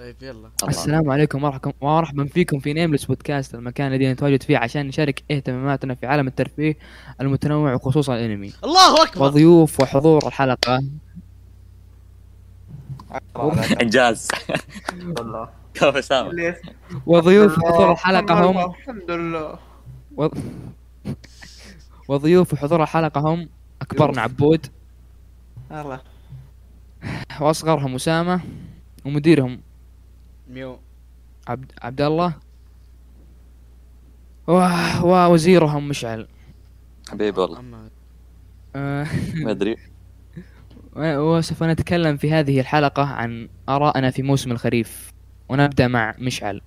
طيب يلا. السلام عليكم ورحمة ومرحبا فيكم في نيمليس بودكاست المكان الذي نتواجد فيه عشان نشارك اهتماماتنا في عالم الترفيه المتنوع وخصوصا الأنمي. الله أكبر. وضيوف وحضور الحلقة. إنجاز. والله. أسامة؟ وضيوف وحضور الحلقة هم الحمد لله. وضيوف وحضور الحلقة هم أكبرنا عبود. الله. وأصغرهم أسامة. ومديرهم ميو. عبد عبد الله. ووزيرهم مشعل. حبيبي والله. آه، ما أدري. وسوف نتكلم في هذه الحلقة عن آرائنا في موسم الخريف ونبدأ مع مشعل.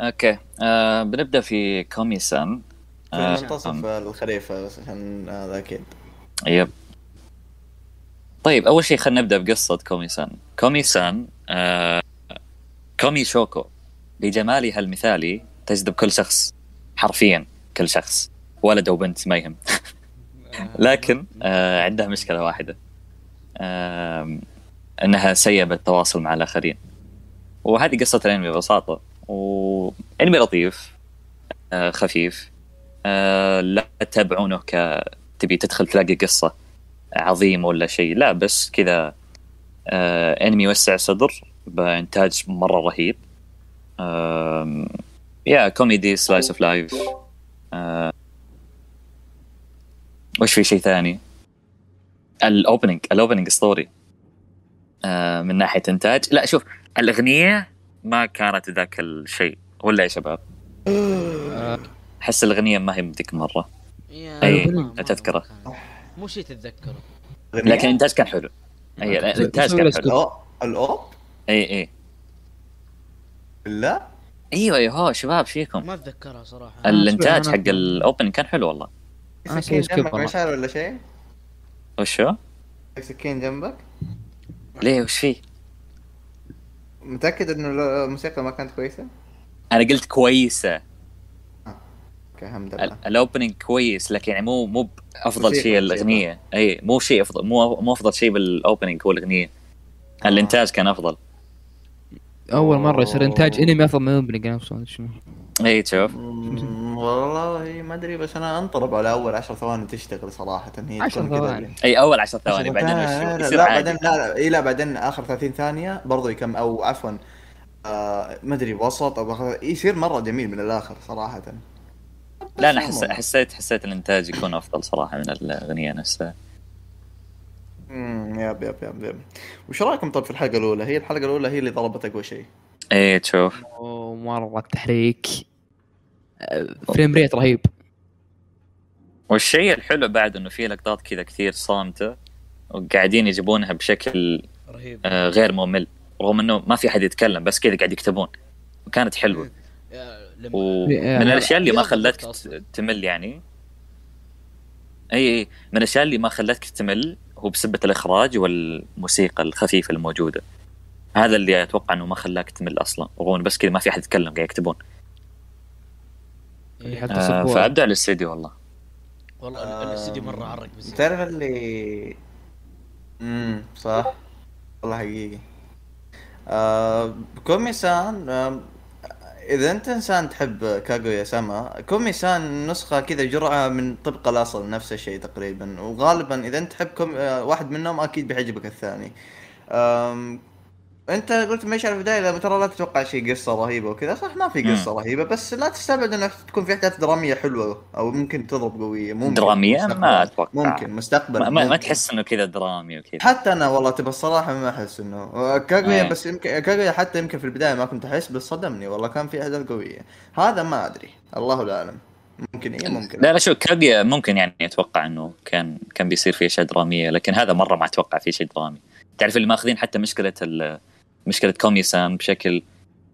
okay. آه بنبدأ في كومي سان في آه، منتصف الخريف بس عشان هذا أكيد yep. طيب أول شيء خلينا نبدأ بقصة كومي سان كومي سان آه كومي شوكو لجمالها المثالي تجذب كل شخص حرفيا كل شخص ولد أو بنت ما يهم لكن آه عندها مشكلة واحدة. آه إنها سيئه بالتواصل مع الآخرين. وهذه قصة الأنمي ببساطة. وأنمي لطيف آه خفيف. آه لا تتابعونه ك تبي تدخل تلاقي قصة عظيم ولا شيء. لا بس كذا انمي يوسع صدر بانتاج مرة رهيب. يا كوميدي slice of life وش في شيء ثاني؟ ال opening ال opening اسطوري آه من ناحية إنتاج. لا شوف الأغنية ما كانت ذاك الشيء. ولا يا شباب؟ أحس الأغنية ما هي ذيك مرة. ما تذكره. مو شيء تتذكره. لكن الإنتاج كان حلو. اي الانتاج كان حلو ال op؟ اي اي لا؟ أيوه أيوه. هو شباب فيكم ما أتذكرها صراحة. الانتاج حق ال opening كان حلو والله. آه، سكين جنبك. مشعل ولا شيء؟ وشو؟ سكين جنبك؟ ليه؟ وش فيه؟ متأكد إنه الموسيقى ما كانت كويسة؟ أنا قلت كويسة. okay الحمد ال- لله. ال opening كويس لكن يعني مو مو أفضل شيء الأغنية. أي مو شيء أفضل مو مو أفضل شيء بال opening هو الأغنية. الإنتاج كان أفضل. أول مرة يصير إنتاج أنمي أفضل من ال opening نفسه شنو؟ أي تشوف والله ما أدري بس أنا أنطرب على أول عشر ثواني تشتغل صراحة. هي عشر تكون كذا ثواني. اللي- أي أول 10 ثواني عشر بعدين لا, يصير لا عادي. بعدين لا لا اي لا بعدين آخر 30 ثانية برضو يكم أو عفوا آه ما أدري وسط أو يصير مرة جميل من الآخر صراحة. لا أنا حس... حسيت حسيت الانتاج يكون أفضل صراحة من الأغنية نفسها. امم yep yep yep yep. وش رأيكم طب في الحلقة الأولى؟ هي الحلقة الأولى هي اللي ضربت أقوى شيء. اي تشوف. ومرة التحريك frame rate رهيب. والشيء الحلو بعد إنه في لقطات كذا كثير صامتة وقاعدين يجيبونها بشكل رهيب. آه، غير ممل رغم إنه ما في أحد يتكلم بس كذا قاعد يكتبون. وكانت حلوة. يا- لما- ومن الأشياء اللي ما خلتك تمل يعني. أي أي. من الأشياء اللي ما خلتك تمل هو بسبه الإخراج والموسيقى الخفيفة الموجودة. هذا اللي أتوقع إنه ما خلاك تمل أصلا. رغم إنه بس كذا ما في أحد يتكلم قاعد يكتبون. اللي إيه. حتى آه. فابدع الاستديو والله. والله ال- الاستديو مرة عرق بزيادة. تعرف اللي امم صح. والله حقيقي. آه كومي سان آه إذا أنت إنسان تحب كاغويا ساما كومي سان نسخة كذا جرعة من طبق الأصل نفس الشيء تقريبا وغالبا إذا أنت تحب كوم... آه واحد منهم أكيد بيعجبك الثاني. انت قلت مش في البداية ترى لا تتوقع شيء قصة رهيبة وكذا صح ما في قصة رهيبة بس لا تستبعد انه تكون في احداث درامية حلوة أو ممكن تضرب قوية ممكن؟ مستقبلاً. ما أتوقع. ممكن مستقبلا ما, ما, ما ممكن. تحس إنه كذا درامي وكذا حتى أنا والله تبى الصراحة ما أحس إنه كاغويا إيه. بس يمكن كاغويا حتى يمكن في البداية ما كنت أحس بس صدمني والله كان في أحداث قوية هذا ما أدري الله اعلم ممكن إيه ممكن لا لا شوف كاغويا ممكن يعني أتوقع إنه كان كان بيصير فيه أشياء درامية لكن هذا مرة ما أتوقع فيه شيء درامي تعرف اللي ماخذين حتى مشكلة مشكلة كومي سان بشكل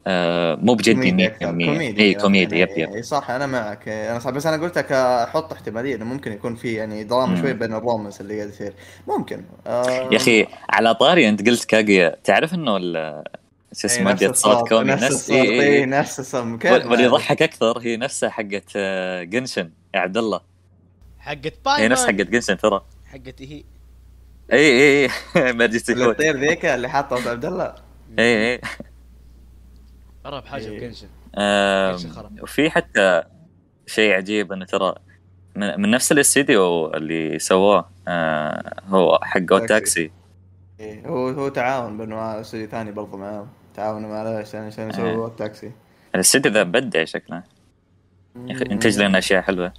آه مو بجدي كوميدي أكثر. 100% كوميدي إي كوميدي yep يعني yep. إيه صح أنا معك. أنا صح بس أنا قلت لك أحط احتمالية إنه ممكن يكون في يعني دراما. شوي بين ال romance اللي قاعد يصير. ممكن. آه يا أخي على طاري أنت قلت كاغيا. تعرف إنه ال- شو اسمه نفس جت صوت كومي نفس نفس الصوت إيه إي إيه. نفس الصوت. واللي ما- يضحك أكثر هي نفسها حقت آه، جنشن يا عبد الله. حقت هي بايمان نفس حقت جنشن ترى. حقت هي إي إي إي. كود تطير ذيك اللي حاطه عبد الله. اي اي قرب حاجة إيه. بجنشن آم، إيش الخرا؟ وفي حتى شيء عجيب إنه ترى من, من نفس الاستديو اللي سووه آه هو حق Taxi. Taxi إيه، هو هو تعاون بينه مع استوديو ثاني برضه معاهم تعاونوا معاه عشان عشان إيه. يسووا تاكسي الاستديو ذا بدع شكله. يا أخي انتج لنا أشياء حلوة.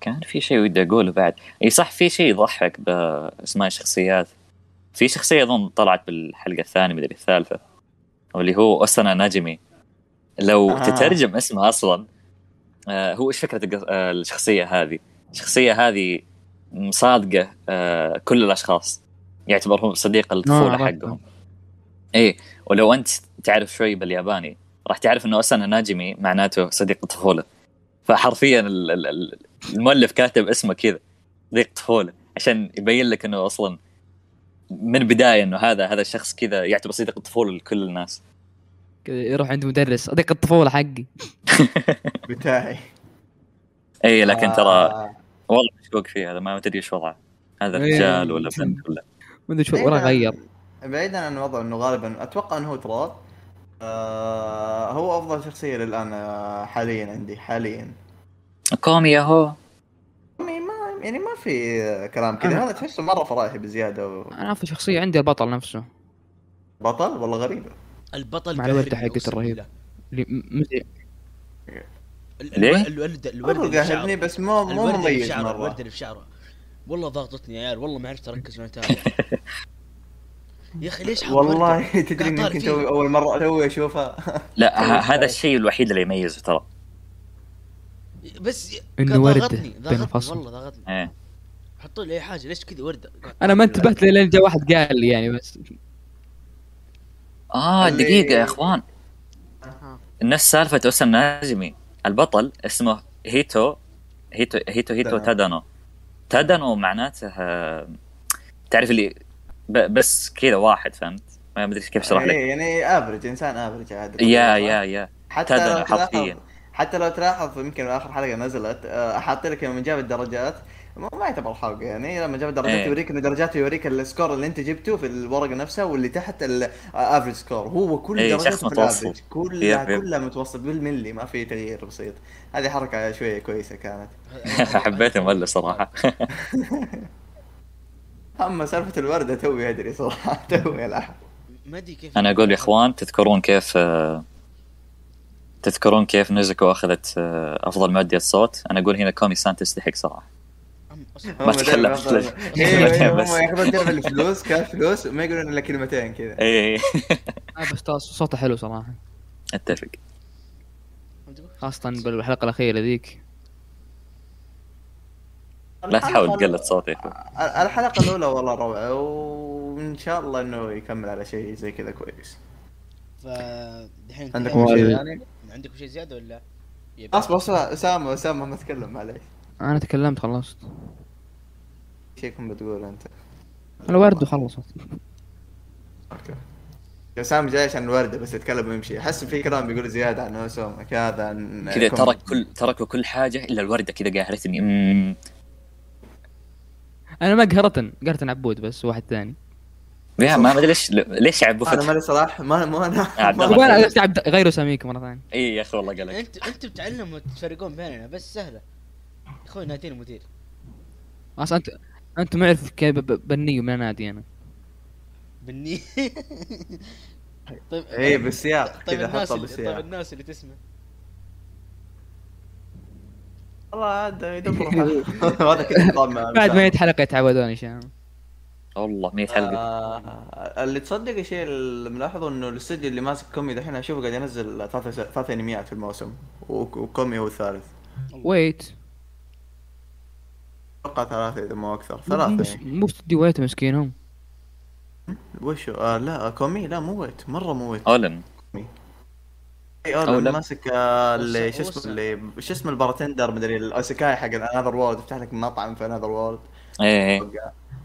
كان في شيء ودي أقوله بعد. إي صح في شيء يضحك باسماء الشخصيات. في شخصية أظن طلعت بالحلقة الثانية مدري الثالثة. واللي هو أوسانا ناجيمي. لو آه. تترجم اسمها أصلا آه هو إيش فكرة القص- آه الشخصية هذه؟ الشخصية هذه مصادقة آه كل الأشخاص. يعتبرهم صديق الطفولة آه،. حقهم. إيه ولو أنت تعرف شوي بالياباني راح تعرف إنه اسنا ناجمي معناته صديق الطفولة. فحرفيا ال- ال- ال- المؤلف كاتب اسمه كذا صديق طفولة عشان يبين لك إنه أصلا من بدايه إنه هذا هذا الشخص كذا يعتبر صديق الطفولة لكل الناس. يروح عند مدرس صديق الطفولة حقي. بتاعي. إي لكن ترى آه، والله مشكوك فيه هذا ما تدري إيش وضعه. هذا. رجال ولا بنت ولا. ما أدري شو غير. بعيدا عن وضعه إنه غالبا أتوقع إنه هو تراب. آه هو أفضل شخصية للآن آه، حاليا عندي حاليا. كومي ياهو يعني ما في كلام كذا هذا تحسه مرة فرايحي بزيادة و- أنا في شخصية عندي البطل نفسه بطل والله غريبة البطل مع الوردة حقته أقسم الرهيب. بالله. اللي م- مزعج ال- ليه؟ الو- الولد الولد برضه اللي قاهرني. بس مو مو مميز شعره مرة الوردة اللي في شعره والله ضاغطتني يا عيال والله ما عرفت أركز وأنا. يا أخي ليش والله؟ تدري فيه. توي أول مرة توي أشوفها لا هذا الشيء الوحيد اللي يميزه ترى بس وردة ضاغطني بين الفصل. والله ضاغطني. إيه. حطوا لي أي حاجة ليش كذا ورده أنا ما انتبهت لين جاء واحد قال لي يعني بس. آه دقيقة يا إخوان. نفس سالفة أوسانا ناجيمي. البطل اسمه هيتو هيتو هيتو هيتو تادانو. تادانو معناته آه، تعرف اللي ب- بس كذا واحد فهمت؟ ما أدري كيف اشرح لك. إيه، يعني average إنسان average عادي. يا yeah yeah. حتى حرفياً. حتى لو تلاحظ يمكن آخر حلقة نزلت آه، حاط لك لما جاب الدرجات. ما ما يعتبر حلقه يعني. لما جاب الدرجات إيه. يوريك إنه درجاته يوريك ال score اللي أنت جبته في الورقة نفسها واللي تحت ال average score هو كل إيه، درجاته شخص في متوسط. ال average كلها yep، yep. كلها متوسط. بالملي ما في تغيير بسيط. هذه حركة شوية كويسة كانت. حبيت المؤلف صراحة. أما سالفة الوردة توي أدري صراحة توي ألعب. ما أدري كيف أنا أقول يا إخوان تذكرون كيف آه، تذكرون كيف نيزكو أخذت آه، أفضل مؤدية صوت؟ أنا أقول هنا كومي سان تستحق صراحة. ما تكلم. أيوه بس. هم ياخذون تعرف الفلوس كاش فلوس وما يقولون إلا كلمتين كذا اي آه، بس صوته حلو صراحة. أتفق. خاصه بالحلقة الأخيرة ذيك. لا تحاول تقلد صوتي الحلقة الأولى والله روعة وإن شاء الله إنه يكمل على شيء زي كذا كويس. فدحين عندكم شيء ثاني؟ عندكم شيء زيادة ولا؟ أصبر أصبر أسامة أسامة ما تكلم معليش. أنا تكلمت خلصت شيكم بتقول أنت. الورد وخلصت أوكي. أسامة جاي عشان الوردة بس يتكلم ويمشي، أحس في كلام بيقول زيادة عن أسامة كذا عن كذا ترك كل تركوا كل حاجة إلا الوردة كذا قاهرتني أمم. أنا ما قهرتن قهرتن عبود بس واحد ثاني يا ما أدري ليش ليش عبوا أنا فتح مالي صلاح ما عبد ما- الله. وأنا استعب غيروا اساميكم مرة ثانية. إي يا أخي والله قالك. انت أنت بتعلموا تفرقون بيننا بس سهلة. يا أخوي نادين المدير أصلا انت أنت ما اعرف كيف بني من النادي أنا. بالني طيب إيه بالسياق طيب كذا حطها اللي طيب بالسياق. الناس اللي تسمع. والله عاد يدبروا حالهم. هذا كذا بعد. 100 حلقه يتعودون ان شاء الله والله 100 حلقة. آه اللي تصدق الشيء اللي ملاحظه إنه الاستوديو اللي ماسك كومي دحين أشوفه قاعد ينزل ثلاث ثلاث انميات في الموسم وك- وكومي هو الثالث. ويت أتوقع ثلاثة إذا مو أكثر مو ثلاثة يعني. مو استديو ويت مسكينهم. وشو آه لا كومي لا مو ويت مرة مو ويت. أولن. إي أو اولم. ماسك آه، اللي شو. اسمه اللي شو اسمه البارتندر مدري الاوسيكاي حق another world يفتح لك مطعم في another world اي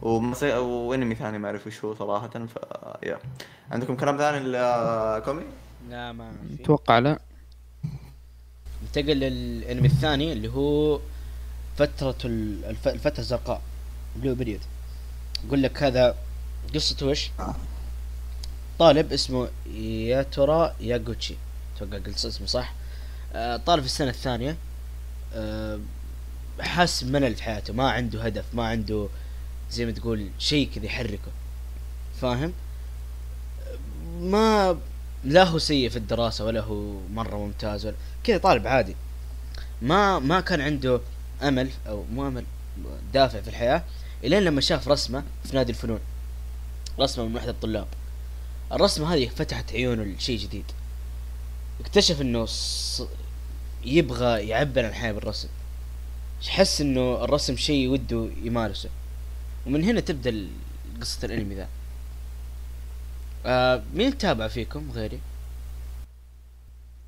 اي ومس... وانمي ثاني ما أعرف وش هو صراحة ف يا عندكم كلام ثاني لكومي؟ لا ما أتوقع لا. ننتقل للأنمي الثاني اللي هو فترة ال- الف... الفترة الزرقاء Blue Period يقول لك هذا قصته وش؟ طالب اسمه ياتورا ياغوتشي. أتوقع قلت اسمه صح؟ آه، طالب في السنة الثانية. آه، حاس بملل في حياته ما عنده هدف ما عنده زي ما تقول شيء كذا يحركه. فاهم؟ ما لا هو سيء في الدراسة ولا هو مرة ممتاز ولا كذا طالب عادي. ما ما كان عنده أمل أو مو أمل دافع في الحياة الين لما شاف رسمة في نادي الفنون. رسمة من وحدة الطلاب. الرسمة هذه فتحت عيونه لشيء جديد. اكتشف إنه ص... يبغى يعبر عن الحياة بالرسم. حس إنه الرسم شيء وده يمارسه. ومن هنا تبدأ قصة الأنمي ذا آه مين تابع فيكم غيري؟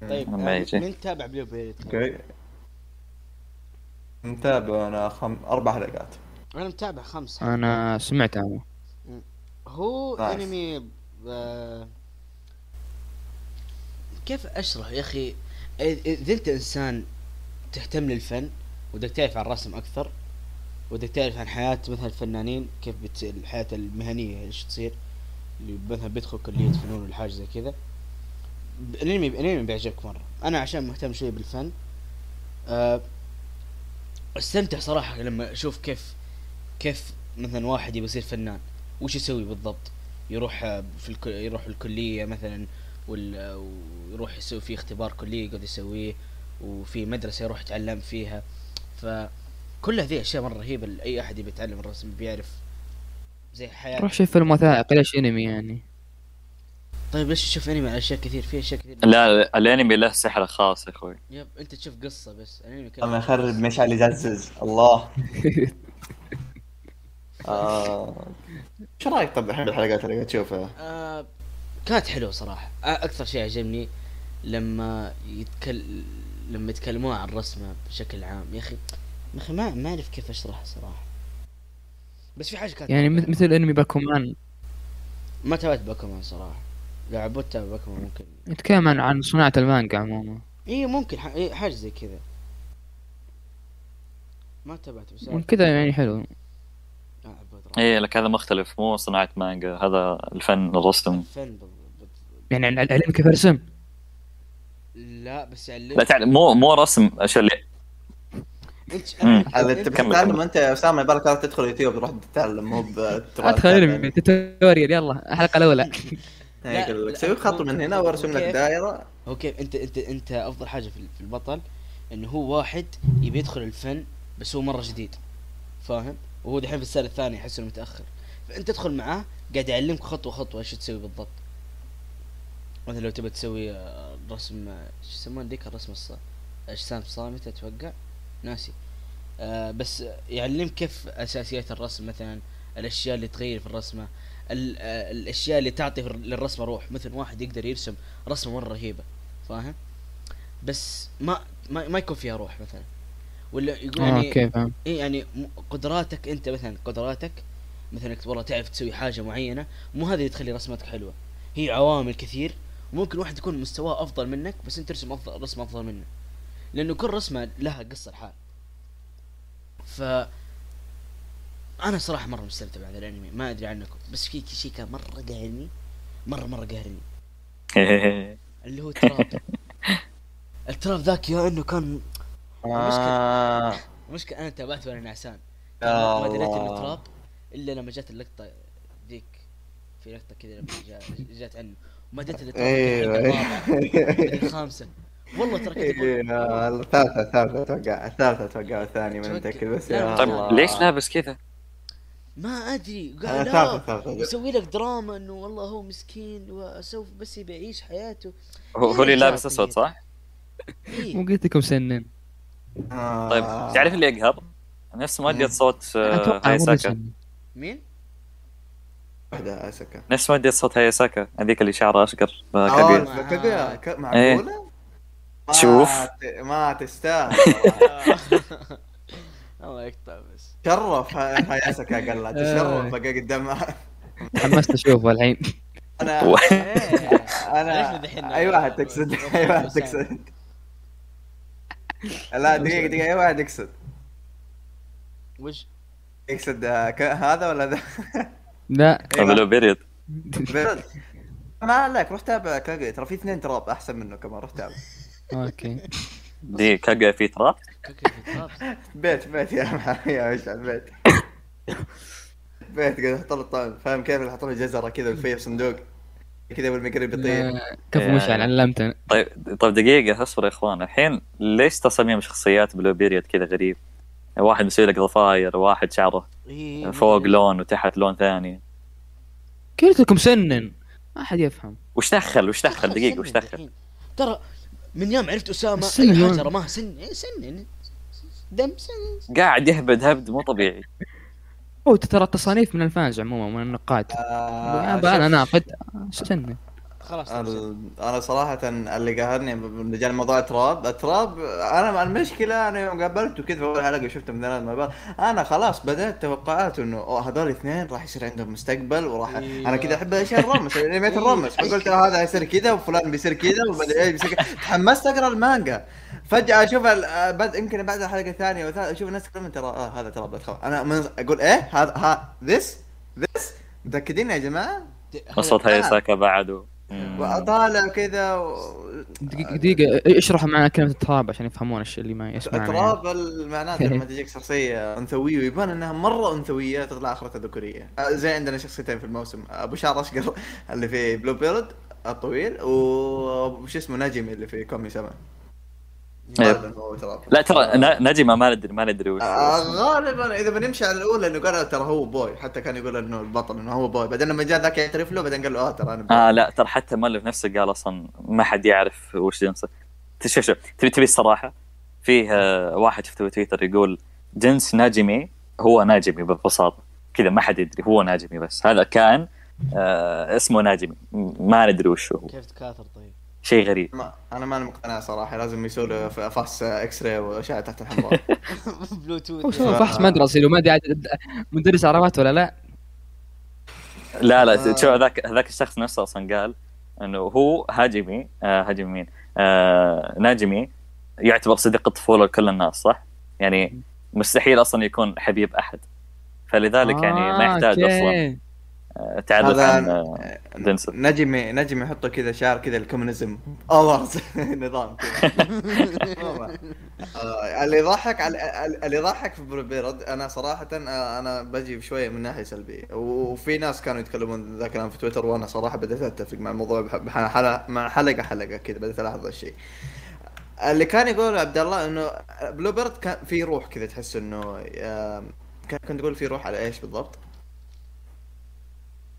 طيب آه. مين تابع Blue Period؟ okay نتابع أنا خم... أربع حلقات أنا متابع خمس أنا سمعت عنه هو نايس. أنمي آه كيف أشرح يا أخي إذا أنت إنسان تهتم للفن ودك تعرف عن الرسم أكثر ودك تعرف عن حياة مثلا الفنانين كيف بت... الحياة المهنية إيش تصير؟ اللي مثلا بيدخل كلية فنون ولا حاجة زي كذا. الأنمي الأنمي بيعجبك مرة. أنا عشان مهتم شوي بالفن آه استمتع صراحة لما أشوف كيف كيف مثلا واحد يبغى يصير فنان. وش يسوي بالضبط؟ يروح آه، في الك... يروح الكلية مثلا وال... ويروح يسوي فيه اختبار كلية يقعد يسويه وفي مدرسة يروح يتعلم فيها. فكل هذه أشياء مرة رهيبة لأي أحد يبي يتعلم الرسم بيعرف زي حياة. روح شوف فيلم وثائقي ليش انمي يعني؟ طيب ليش تشوف انمي على أشياء كثير في أشياء كثير. لا الانمي له سحر خاص يا أخوي. يب أنت تشوف قصة بس. الانمي كله أنا اخرب مشعل يززز الله. آه... إيش رأيك؟ طب الحين بالحلقات اللي قاعد تشوفها؟ آه كانت حلوة صراحة. آه أكثر شيء عجبني لما يتكل لما يتكلمون عن الرسمه بشكل عام. يا أخي يا أخي ما ما أعرف كيف اشرح صراحة. بس في حاجة كانت يعني مرة مث- مثل أنمي باكمان. ما تابعت باكمان صراحة. لو عبود تابع باكمان ممكن. يتكلم عن عن صناعة المانجا عموما. إي ممكن ح... حاجة زي كذا. ما تابعت بس أعرف. كذا يعني حلو. إيه لك هذا مختلف مو صناعة مانجا هذا الفن الرسم. فن بال... بال... يعني الع- العلم كيف ارسم لا بس لا يعلمك تعرف مو مو رسم أشياء اللي انت بتتعلم. أنت يا اسامه يبالك لازم تدخل يوتيوب تروح تتعلم مو بتروح أدخل انمي tutorial يلا الحلقة الأولى. لا، يقول لك لا، سوي خط من هنا وارسم لك؟ دائرة. هو كيف؟ أنت أنت أنت أفضل حاجة في في البطل إنه هو واحد يبي يدخل الفن بس هو مرة جديد. فاهم؟ وهو دحين في السنة الثانية يحس إنه متأخر. فأنت تدخل معاه قاعد يعلمك خطوة خطوة إيش تسوي بالضبط. مثلا لو تبى تسوي آه، رسم آه، شو يسمون ذيك؟ الرسم الص أجسام صامتة أتوقع. ناسي. آه بس يعلمك كيف أساسيات الرسم مثلا الأشياء اللي تغير في الرسمة ال- آه، الأشياء اللي تعطي للرسمة روح. مثل واحد يقدر يرسم رسمة مرة رهيبة فاهم؟ بس ما ما, ما يكون فيها روح مثلا. ولا يقول آه يعني أوكي فاهم. إيه يعني قدراتك أنت مثلا قدراتك مثلا إنك والله تعرف تسوي حاجة معينة مو هذه اللي تخلي رسمتك حلوة. هي عوامل كثير. ممكن واحد يكون مستواه أفضل منك بس أنت ترسم افضل رسمة أفضل منه. لأنه كل رسمة لها قصة لحال. ف أنا صراحة مرة مستمتع بهذا الأنمي ما أدري عنكم بس في شيء كان مرة قاهرني مرة مرة قاهرني اللي هو التراب. التراب ذاك يا إنه كان آه. مشكلة أنا تابعت وأنا نعسان. ما دريت إنه. تراب إلا لما جات اللقطة ذيك في لقطة كذا لما جا جات عنه. وما دريت إنه تراب والله ترى إيه، آه، الثالثة الثالثة أتوقع الثالثة أتوقع الثاني ما. متأكد بس يا. طيب. ليش لابس كذا؟ ما أدري آه، قال لا يسوي لك دراما إنه والله هو مسكين وسوف بس يبي يعيش حياته هو هو اللي يا لابس أسود طيب. صح؟ إيه. مو قلت لكم سنن آه. طيب تعرف اللي يقهر؟ نفس مم. صوت آه، مو هايساكا بسنن مين؟ واحدة اسكا نفس مؤدية صوت هايساكا هذيك اللي شعرها أشقر آه كبير مع- كاغويا ك- إيه. معقولة؟ شوف. ت- ما تستاهل. الله يقطع بس شرف هاي اسكا قال لها تشرف آه. بقى قدامها تحمست اشوفه الحين أنا إيه. أنا أي واحد تقصد أي واحد تقصد لا دقيقة دقيقة أي واحد يقصد وش؟ يقصد آه، ك- هذا ولا ذا؟ لا أيوة. بلو بيريد بيرد. ما عليك روح تابع ترى في اثنين تراب أحسن منه كمان روح تابع أوكي. دي كاجا في تراب في. بيت بيت يا يا مشعل بيت. بيت قاعد يحط له الطعم فاهم كيف؟ يحط له جزرة كذا وفيه صندوق. كذا يقرب يطير. كفو مشعل علمتنا طيب طيب دقيقة اصبر يا إخوان. الحين ليش تصاميم شخصيات بلو بيريود كذا غريب؟ واحد مسوي لك ضفاير واحد شعره إيه، فوق لون وتحت لون ثاني. كلكم سنن. ما حد يفهم. وش دخل؟ وش دخل؟ دقيقة وش دخل؟ ترى من يوم عرفت أسامة اي؟ حاجة رماها سن إيه، سن دم سن. قاعد يهبد هبد مو طبيعي. هو ترى التصانيف من ال fans عموما من النقاد. آه، أنا ناقد سنن خلاص ال- أنا صراحة اللي قهرني من رجال موضوع التراب، التراب أنا مع المشكلة أنا يوم قابلته كذا في أول حلقة شفته من ثلاث مرات، أنا خلاص بدأت توقعات إنه هذول الاثنين راح يصير عندهم مستقبل وراح إيه. أنا كذا أحب أشياء الرمس انميات إيه. الرمس فقلت آه هذا يصير كذا وفلان بيصير كذا وبعدين إيش بيصير تحمست أقرأ المانجا فجأة أشوف آه، يمكن بعد الحلقة الثانية والثالثة أشوف الناس يتكلمون ترى آه هذا تراب أنا من أقول إيه هذا ها ذس ذس متأكدين يا جماعة؟ وصلت هاي ساكا بعد و... مم. واطالع كذا و... دقيقة دقيقة اشرحوا معنا كلمة التراب عشان يفهمون الشيء اللي ما يسمعنا يعني. التراب ال- معناته لما تجيك شخصية أنثوية ويبان إنها مرة أنثوية تطلع اخرتها ذكورية آه، زي عندنا شخصيتين في الموسم أبو شعر أشقر اللي في بلو بيرد الطويل وش اسمه نجمي اللي في كومي 7 إيه. غالبا هو تراب لا ترى ن- نجمة ما ندري ما ندري وش آه، غالبا إذا بنمشي على الأولى إنه قال ترى هو boy حتى كان يقول إنه البطل إنه هو boy بعدين لما جاء ذاك يعترف له بعدين قال له آه ترى أنا boy آه لا ترى حتى المؤلف نفسه قال أصلا ما حد يعرف وش جنسه. شوف شوف تبي تبي الصراحة؟ فيه آه، واحد شفته في تويتر يقول جنس ناجمي هو ناجمي ببساطه كذا ما حد يدري هو ناجمي بس. هذا كان آه اسمه ناجمي. ما ندري وش هو. كيف تكاثر طيب. شيء غريب ما أنا ماني مقتنع صراحة لازم يسوي له فحص X-ray وأشعة تحت الحمراء بلوتوث فحص مدرسي لو ما أدري عاد- مدرس عربات ولا لا لا لا آه. شوف هذاك هذاك الشخص نفسه أصلا قال إنه هو هاجمي آه هاجمي مين؟ آه ناجمي يعتبر صديق الطفولة لكل الناس صح؟ يعني مستحيل أصلا يكون حبيب أحد فلذلك يعني ما يحتاج. أصلا تعرف عن آه، جنسه نجمي نجمي يحطوا كذا شعر كذا الكومونيزم. اورز نظام كذا. آه، اللي يضحك اللي يضحك في بيرد أنا صراحة أنا بجي شوية من ناحية سلبية. وفي ناس كانوا يتكلمون ذا الكلام في تويتر وأنا صراحة بديت أتفق مع الموضوع مع حلقة حلقة كذا بديت ألاحظ الشيء. اللي كان يقول عبد الله إنه بلو بيريود كان في روح كذا تحس إنه آه، كنت تقول في روح على إيش بالضبط؟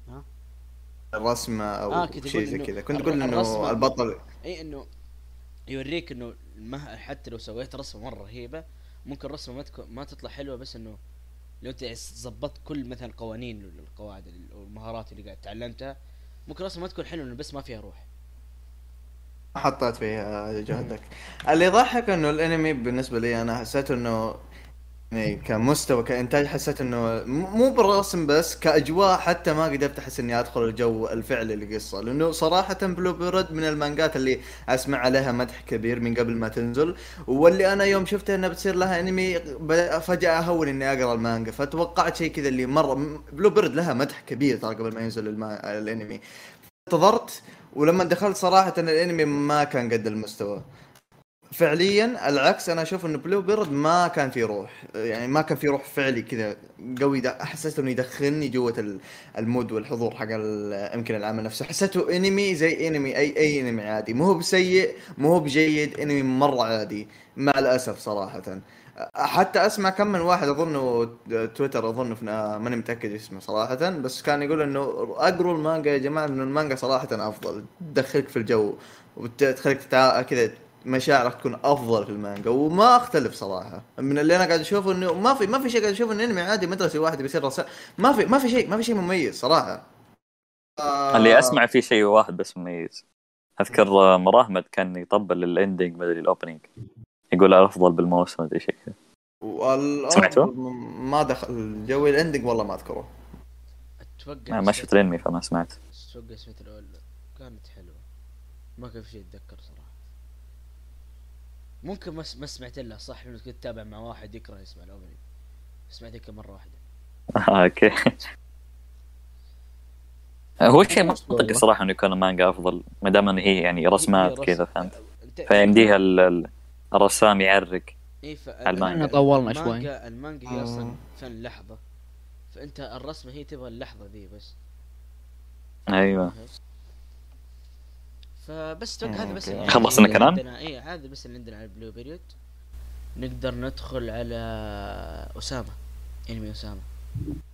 ها؟ الرسمة أو آه، كنت شيء زي كذا. كنت تقول إنه البطل. إي إنه يوريك إنه ما حتى لو سويت رسمة مرة رهيبة ممكن الرسمه ما تكون ما تطلع حلوة بس إنه لو أنت ظبطت كل مثلا القوانين والقواعد والمهارات اللي قاعد تعلمتها ممكن الرسمه ما تكون حلوة بس ما فيها روح. حطيت فيها جهدك. اللي يضحك إنه الأنمي بالنسبة لي أنا حسيت إنه يعني كمستوى كإنتاج حسيت إنه مو بالرسم بس كأجواء حتى ما قدرت أحس إني أدخل الجو الفعلي للقصة. لأنه صراحة بلو بيريود من المانجات اللي أسمع عليها مدح كبير من قبل ما تنزل واللي أنا يوم شفت انها بتصير لها أنمي فجأة أهون إني أقرأ المانجا. فتوقعت شيء كذا اللي مرة بلو بيريود لها مدح كبير ترى قبل ما ينزل الما... الأنمي. انتظرت ولما دخلت صراحة الأنمي ما كان قد المستوى. فعليا العكس أنا أشوف إنه بلو بيريود ما كان في روح. يعني ما كان في روح فعلي كذا قوي. حسيت إنه يدخلني جوة ال- mood والحضور حق يمكن العمل نفسه. حسيته انمي زي انمي أي أي انمي عادي. مو هو بسيء مو هو بجيد انمي مرة عادي. مع الأسف صراحة. حتى أسمع كم من واحد أظنه تويتر أظنه ماني متأكد اسمه صراحة. بس كان يقول إنه أقروا المانجا يا جماعة انه المانجا صراحة أفضل. تدخلك في الجو وتخليك. كذا مشاعرك تكون أفضل في المانجا وما أختلف صراحة. من اللي أنا قاعد أشوفه إنه ما في ما في شيء قاعد أشوف إنه أنمي عادي مدرسي واحد بيصير رسام ما في ما في شيء ما في شيء مميز صراحة. آه، اللي أسمع فيه شيء واحد بس مميز. أذكر آه، مراهمد كان يطبل ال ending مدري ال opening يقول الافضل بالموسم مدري شيء كذا. سمعته؟ ما دخل جوي ال ending والله ما أذكره. أتوقع ما شفت الأنمي فما سمعت. أتوقع سمعت الأول كانت حلوة. ما كان في شيء أتذكر صراحة. ممكن ما ما سمعت لها صح لأنه كنت أتابع مع واحد يكره يسمع ال opening سمعت يمكن مرة واحدة. آه، أوكي. هو شيء. منطقي صراحة إنه يكون المانجا أفضل ما دام ان هي يعني رسمات هي كذا. فهمت؟ أنت- فيمديها ال- ال- الرسام يعرق اي ف... المانجا. إحنا طولنا شوي. المانجا المانجا هي أصلا آه. فن لحظة. فأنت الرسمة هي تبغى اللحظة ذي بس. أيوه. فبس أتوقع هذا بس خلصنا كلام؟ اي هذا بس اللي عندنا على البلو بيريود نقدر ندخل على اسامه أنمي اسامه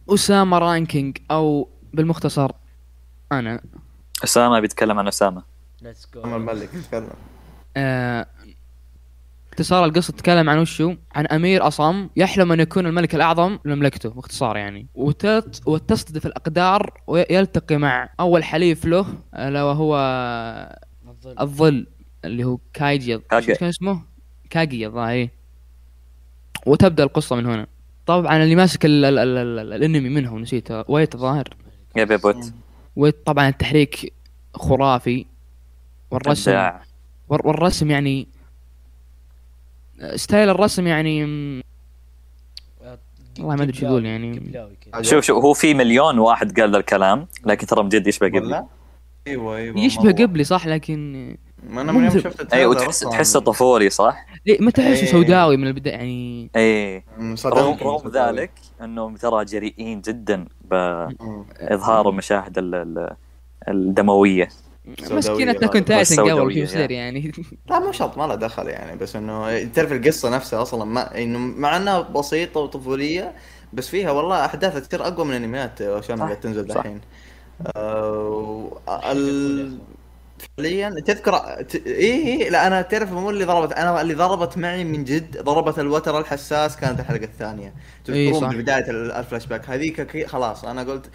اسامه رانكينج أو بالمختصر أنا. اسامه بيتكلم عن اسامه ليتس عمر جو الملك تكلم آه، اختصار القصة تتكلم عن وشو؟ عن أمير أصم يحلم أن يكون الملك الأعظم لمملكته باختصار يعني. وتت وتصطدف الأقدار ويلتقي مع أول حليف له ألا وهو الظل. الظل اللي هو كايجي. كاجي. شو كان اسمه؟ كاجي الظاهر. وتبدأ القصة من هنا. طبعا اللي ماسك ال ال ال ال الأنمي منه نسيته Wit الظاهر يا بيبوت Wit. طبعا التحريك خرافي. والرسم. والرسم يعني style الرسم يعني والله ما أدري شو أقول يعني. شوف شوف هو في مليون واحد قال ذا الكلام لكن ترى بجد يشبه قبل ولا؟ أيوه أيوه يشبه. قبلي صح لكن ما أنا من يوم شفت أيوه أصلاً. تحسه طفولي صح؟ إيه ما تحسه إيه. سوداوي من البداية يعني مم، رغم. رغم ذلك أنهم ترى جريئين جدا. بإظهار المشاهد ال- ال- الدموية سوداوية ماسكين Attack غالباً. Titan قبل شو يصير يعني لا مو شرط ما له دخل يعني بس إنه تعرف القصة نفسها أصلا ما إنه مع إنها بسيطة وطفولية بس فيها والله احداثها كثير أقوى من انميات عشان قاعد تنزل صح. الحين آه، ال... فعليا تذكر ت... اي اي لا أنا تعرف مو اللي ضربت أنا اللي ضربت معي من جد ضربت الوتر الحساس كانت الحلقة الثانية. إي تذكرون صح. بدايه الفلاش باك هذيك خلاص أنا قلت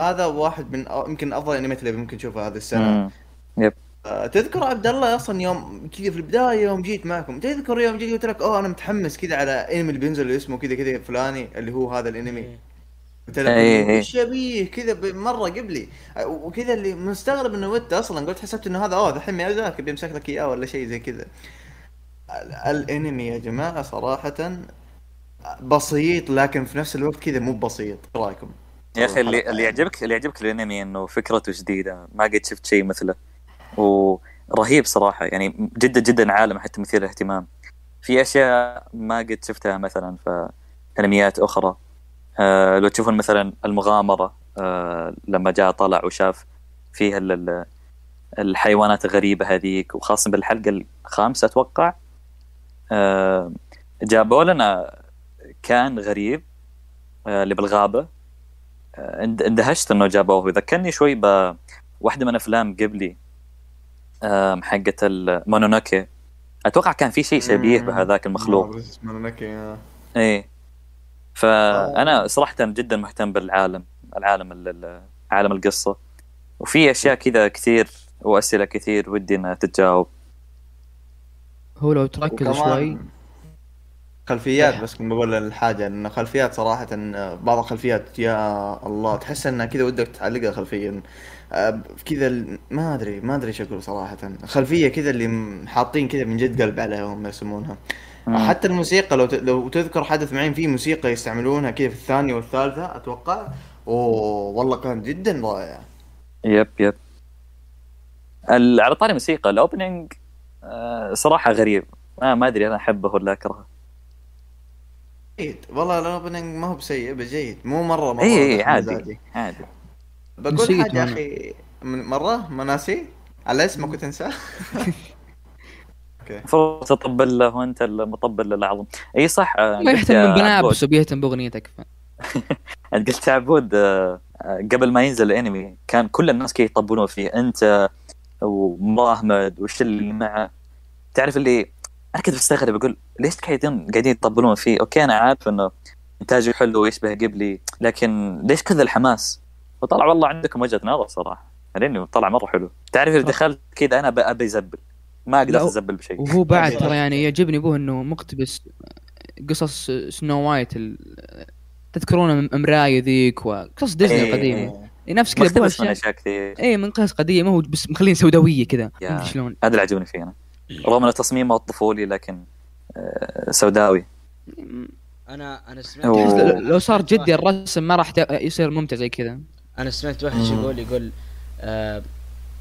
هذا واحد من أو- يمكن أفضل الانميات اللي ممكن تشوفها هذه السنة. مم. آه، تذكر عبد الله أصلا يوم كذا في البداية يوم جيت معكم تذكر يوم جيت قلت لك أوه أنا متحمس كذا على أنمي اللي بينزل اللي اسمه كذا كذا فلاني اللي هو هذا الأنمي. إيه، إيه. شبيه كذا مره قبلي. وكذا اللي مستغرب إنه Wit أصلا. قلت حسبت إنه هذا أوه ذحين ميازاكي بيمسك لك إياه ولا شيء زي كذا. ال- الأنمي يا جماعة صراحة بسيط لكن في نفس الوقت كذا مو بسيط. إيش رأيكم؟ يا أخي اللي اللي يعجبك اللي يعجبك الأنمي إنه فكرته جديدة. ما قد شفت شيء مثله. ورهيب صراحة. يعني جدا جدا عالم حتى مثير للاهتمام. في أشياء ما قد شفتها مثلا في أنميات أخرى. آه لو تشوفون مثلا المغامرة آه لما جاء طلع وشاف فيها ال- ال- الحيوانات الغريبة هذيك وخاصة بالحلقة الخامسة أتوقع آه جابوا لنا كان غريب اللي بالغابة. اند- اندهشت إنه جابوه. ذكرني شوي بواحده من أفلام قبلي حقت المونونوكي أتوقع كان في شيء شبيه. بهذاك المخلوق. مونونوكي إيه. فأنا صراحة جدا مهتم بالعالم العالم ال- ال- عالم القصة. وفي أشياء كذا كثير وأسئلة كثير ودي انها تتجاوب هو لو تركز شوي. خلفيات بس كنت بقول الحاجة انه خلفيات صراحة بعض الخلفيات يا الله تحس إنها كذا ودك تعلقها خلفيا. آه، كذا ما أدري ما أدري إيش أقول صراحة. خلفية كذا اللي حاطين كذا من جد قلب عليها هم يسمونها. مم. حتى الموسيقى لو ت... لو تذكر حدث معين في موسيقى يستعملونها كذا في الثانية والثالثة أتوقع. أوه والله كان جدا رائع. yep yep. ال- على طاري موسيقى ال opening آه، صراحة غريب. ما ما أدري أنا أحبه ولا أكرهه. جيد. والله ال opening ما هو بسيء بجيد مو مرة مرة إي إي عادي مزاجي. عادي. بقول حاجة يا. أخي من مرة ما ناسي على اسمك وتنساه. okay. المفروض تطبل له وانت المطبل الأعظم. إي صح آه، ما يهتم بنابس وبيهتم بأغنيتك. ف... أنت قلت عبود آه، قبل ما ينزل الأنمي كان كل الناس كي يطبلون فيه أنت ومراهمد والشله اللي معه. تعرف اللي أنا كنت بستغرب أقول ليش قاعدين قاعدين يطبلون فيه؟ okay أنا عارف إنه إنتاجه حلو ويشبه قبلي لكن ليش كذا الحماس؟ وطلع والله عندكم وجهه نظر صراحة. الانمي طلع مرة حلو. تعرف اذا. دخلت كذا أنا أبي أزبل. ما أقدر لا، ازبل بشيء. وهو بعد صح. ترى يعني يعجبني أبوه إنه مقتبس قصص سنو وايت ال... تذكرون مرايه ذيك وقصص ديزني إيه. القديمة. نفس كذا مقتبس من أشياء. كثير. اي من قصص قديمة هو بس مخلين سوداوية كذا يا. ما أدري شلون. هذا اللي عجبني فيه أنا. رغم إنه تصميمه طفولي لكن آه، سوداوي. أنا أنا سمعت تحس لو- صار جدي الرسم ما راح يصير ممتع زي كذا. أنا سمعت واحد يقول يقول آه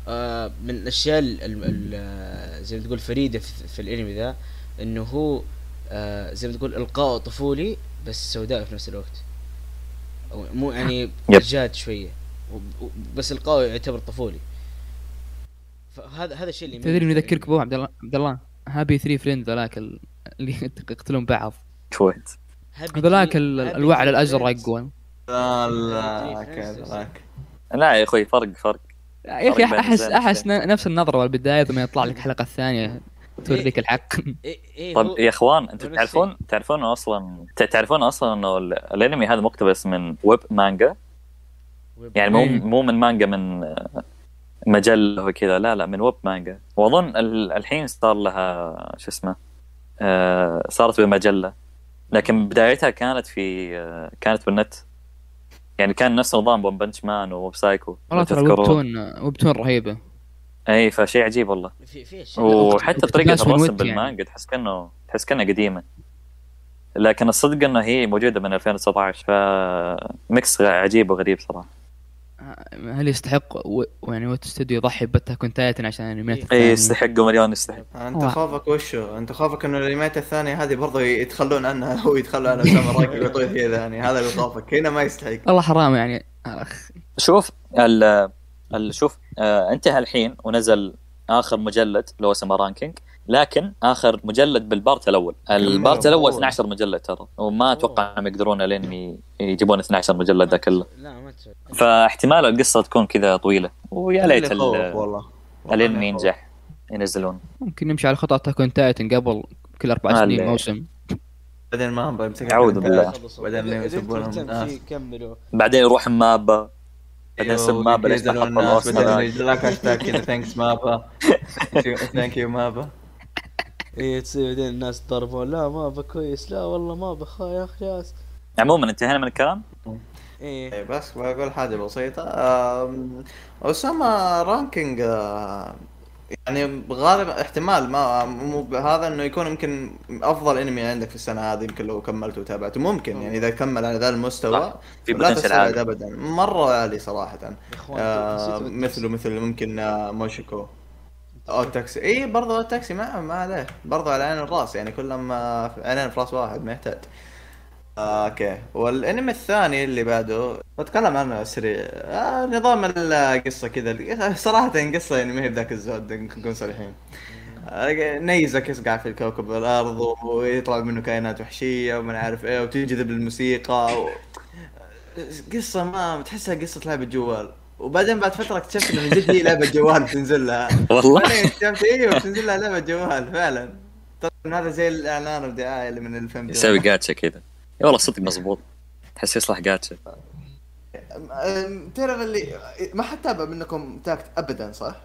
آه من الأشياء ال- ال- ال- آه، زي ما تقول فريدة في, في الأنمي ذا إنه هو آه زي ما تقول إلقاء طفولي بس سوداء في نفس الوقت. أو مو يعني. جاد شوية بس إلقاء يعتبر طفولي. فهذا هذا الشيء اللي تدري إنه يذكرك. بو عبد الله عبد الله؟ هابي 3 فريند ذولاك ال- اللي يقتلون بعض. شويت. Happy هذولاك Tree- ال- Happy الوعي Tree الأزرق لا لا لا يا أخوي فرق فرق. يا أخي أحس أحس نفس النظرة والبدايه لما يطلع لك الحلقة الثانية توريك الحق. إيه إيه طب يا إخوان أنتم تعرفون تعرفون أصلا تعرفون أصلا إنه ال- الأنمي هذا مقتبس من ويب مانجا؟ يعني مو إيه. مو من مانجا من مجلة وكذا لا لا من ويب مانجا. وأظن ال- الحين صار لها شو اسمه آه، صارت بمجلة. لكن بدايتها كانت في آه، كانت بالنت. يعني كان نفس نظام One Punch Man و Mob Psycho والله ترى ويبتون ويبتون رهيبة. إي فشيء عجيب والله. في وحتى طريقة من الرسم يعني. بالمانجا تحس كانه تحس كأنها قديمة. لكن الصدق إنه هي موجودة من 2019 ف mix عجيب وغريب صراحة. هل يستحق و... يعني Wit Studio يضحي ب Attack on Titan عشان انميات إيه. اي الثانية؟ يستحقوا مليون يستحق انت واحد. خوفك وشو؟ انت خوفك إنه الانميات الثانية هذه برضه يتخلون عنها ويتخلوا عن اسامه رانكينج ويعطوه فيها يعني هذا اللي خوفك هنا ما يستحق والله حرام يعني أخ شوف ال ال شوف آه انتهى الحين ونزل آخر مجلد اللي هو اسمه رانكينج لكن آخر مجلد بال part الأول. ال part الأول أوه. 12 مجلد ترى. وما أتوقع إنهم يقدرون الانمي يجيبون 12 مجلد ذا كله لا ما تسوي. فاحتمال القصة تكون كذا طويلة. ويا ليت والله. الانمي. ينجح ينزلون. ممكن نمشي على خطى اتاك اون تايتن قبل كل أربع سنين. موسم. بعدين ما بيمسك أعوذ بالله. بعدين يسبون الناس. كملوا بعدين يروح مابا. بعدين يسب أيوه، مابا ليش تحط الناس. بعدين هذا ينزل لك هاشتاج كذا thanks مابا. thank you مابا. إيه تصير بعدين الناس ضربون لا مابا كويس. لا والله مابا يا أخي عموما انتهينا من الكلام؟ إيه. إيه بس بقول حاجة بسيطة. آم، أسامة رانكينج آه، يعني غالب احتمال ما مو هذا إنه يكون يمكن أفضل أنمي عندك في السنة هذه يمكن لو كملت وتابعته ممكن يعني إذا كمل على ذا المستوى صح. في لا تستبعد. ابدا. مرة عالي إخوان آه مثله مثل ممكن آه موشيكو. أو تاكسي إي برضه التاكسي ما ما عليه. برضه على عين الراس يعني كلهم آه، عينين في راس واحد ما يحتاج. آه، أوكي. والأنمي الثاني اللي بعده بتكلم عنه سريع آه نظام القصة كذا. صراحة قصة يعني ما هي بذاك الزود نكون صريحين. آه، نيزك يصقع في الكوكب الأرض ويطلع منه كائنات وحشية وما عارف إيه وتنجذب للموسيقى و... قصة ما تحسها قصة لعبة جوال. وبعدين بعد فترة اكتشفت إنه من جد هي لعبة جوال بتنزل لها. والله؟ اكتشفت أيوه بتنزل لها لعبة جوال فعلا. طبعا هذا زي الإعلان والدعايه اللي من الفيلم يسوي جاتشا كذا. اي والله صدق مزبوط تحس يصلح جاتشا تعرف اللي ما حد تابع منكم تاكت ابدا صح؟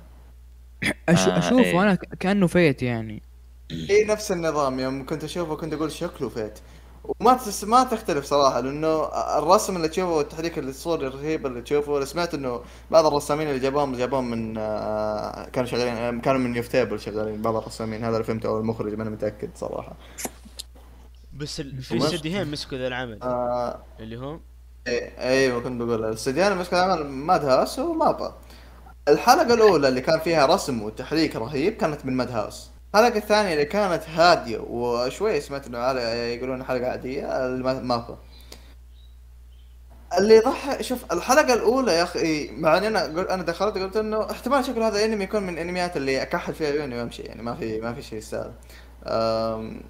أش... آه، أشوفه إيه. أنا كأنه فيت يعني. اي نفس النظام. يوم كنت أشوفه كنت أقول شكله فيت. وما تس... ما تختلف صراحة لأنه الرسم اللي تشوفه والتحريك الصوري الرهيب اللي تشوفه أنا سمعت إنه بعض الرسامين اللي جابوهم جابوهم من آه، كانوا شغالين كانوا من يوفتيبل شغالين بعض الرسامين هذا اللي فهمته أو المخرج ما أنا متأكد صراحة. بس في استديوهين مسكوا ذا العمل. آه اللي هم إيوه كنت بقول الاستديان المشكلة عمل ماد هاوس ومابا الحلقة الأولى اللي كان فيها رسم وتحريك رهيب كانت من ماد هاوس الحلقة الثانية اللي كانت هادية وشوي سمعت إنه يقولون حلقة عادية الم- مابا اللي ضحك شوف الحلقة الأولى يا أخي مع إني أنا قل- أنا دخلت قلت إنه احتمال شكل هذا انمي يكون من الأنميات اللي أكحل فيها عيوني وأمشي يعني ما في ما في شيء أم،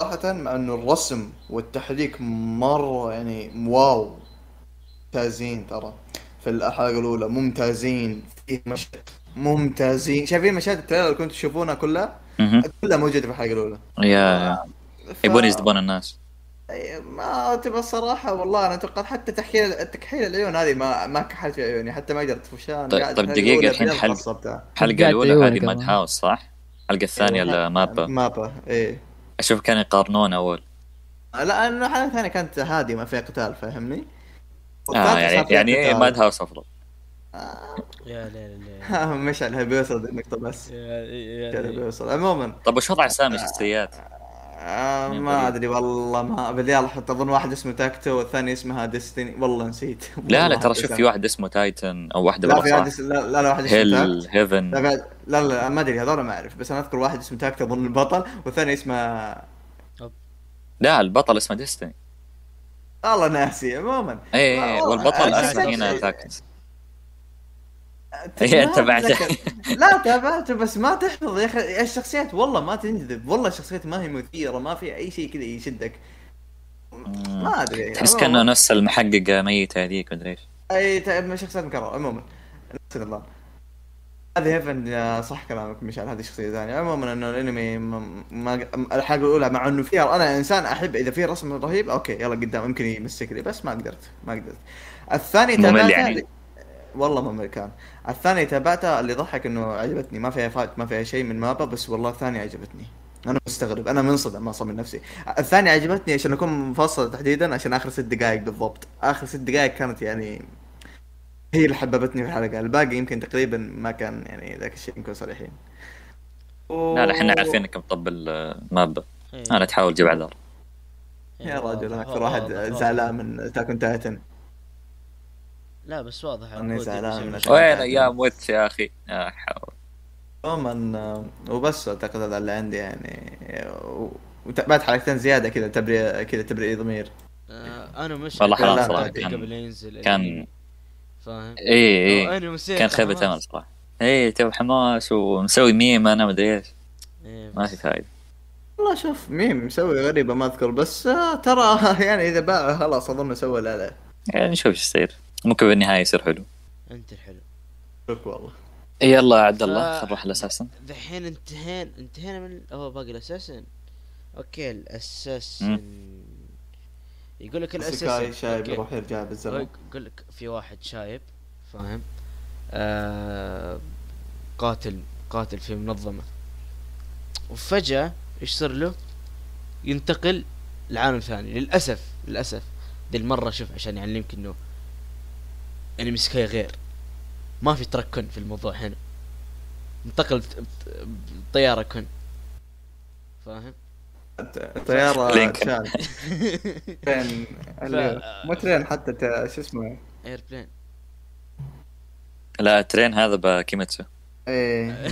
صراحة مع إنه الرسم والتحريك مرة يعني واو. ممتازين ترى. في الحلقة الأولى ممتازين. في مشهد ممتازين شايفين مشاهد ال trailer اللي كنتوا تشوفونها كلها. كلها موجودة في الحلقة الأولى يا ف- يبون يجذبون الناس ما تبغى الصراحة والله أنا توقعت حتى تحكيل تكحيل العيون هذه ما ما كحلت في عيوني حتى ما قدرت وشان طيب- طيب الأولى الحين الأولى عيونك هذه ماد. هاوس صح؟ الحلقة الثانية أيوة. المابا مابا إيه أشوف كانوا يقارنون أول لا انه الحلقة الثانية كانت هادية ما فيها قتال فاهمني؟ آه يعني يعني قتال. ماد هاوس أفضل يا لا لا مشعل بيوصل النقطة بس يا يا بيوصل عموما. طب وش وضع سامي شخصيات؟ آه ما؟ أدري والله ما بالرياض حتى اظن واحد اسمه تاكتو والثاني اسمها ديستني والله نسيت. لا لا ترى شوف. في واحد اسمه تايتن أو واحدة لا في واحد لا لا, لا واحد اسمه هيل هيفن. لا لا لا ما أدري هذول ما أعرف. بس أنا أذكر واحد اسمه تاكت اظن البطل والثاني اسمه لا البطل اسمه ديستني. والله ناسي عموما. إيه والله والبطل أسمه هنا تاكت ت- إيه،. لا تابعته بس ما تحفظ. يا أخي الشخصيات والله ما تنجذب والله الشخصيات ما هي مثيرة ما في أي شيء كذا يشدك. ما أدري. تحس. كأنه نفس المحققه ميته هذيك مدري إيش. أي شخصيات مكرره عموما. نفس النظام هذه هيفن صح كلامك مشعل هذه شخصية ثانية. عموما إنه الأنمي ما الحلقة الأولى مع إنه فيها أنا إنسان أحب إذا في رسم رهيب okay يلا قدام يمكن يمسك لي بس ما قدرت ما قدرت. الثاني ممل تابعته يعني؟ والله ممل كان الثاني تابعته اللي ضحك إنه عجبتني. ما فيها fight ما فيها شيء من مابا بس والله الثاني عجبتني. أنا مستغرب. أنا منصدم أصلا من نفسي. الثاني عجبتني عشان أكون مفصل تحديدا عشان آخر ست دقائق بالضبط. آخر ست دقائق كانت يعني هي اللي حببتني في الحلقة. الباقي يمكن تقريبا ما كان يعني ذاك الشيء نكون صريحين. لا لا إحنا عارفين إنك مطبل مابا إيه. أنا تحاول تجيب اعذار إيه، يا رجل أنا أكثر واحد. زعلان من اتاك اون تايتن لا بس واضح ودي زعلان. وين أيام ويت يا أخي؟ يا حول. عموما وبس أعتقد هذا اللي عندي يعني. و- وتابعت حلقتين زيادة كذا تبري كذا تبرئ ضمير. آه، أنا مش والله حرام لا، لا، كان- قبل ينزل. كان-. فاهم؟ أنا مسيت كان خيبة أمل صراحة. إيه تو حماس ومسوي ميم أنا مدري إيش. إيه، ما في فايدة. والله شوف ميم مسوي غريبة ما أذكر بس آه، ترى يعني إذا باع خلاص أظن سوى لا لا. يعني نشوف إيش يصير. ممكن بالنهاية يصير حلو. انت الحلو. شوف والله. يلا عبد الله ف- خلينا نروح الأساسن. دحين انتهينا انتهينا من هو باقي الأساسن؟ أوكي الأساسن. يقول لك الأساسن. شايب. يروح يرجع بالزمن. يقول لك في واحد شايب فاهم؟ آه قاتل قاتل في منظمة. وفجأة إيش صار له؟ ينتقل لعالم ثاني. للأسف للأسف. ذي المرة شوف عشان يعلمك إنه انمي ايسكاي غير. ما في truck-kun في الموضوع هنا. انتقل بطيارة كن. فاهم؟ طيارة لينك. شال train مو train حتى شو اسمه؟ air plane لا train هذا بكيميتسو. إيه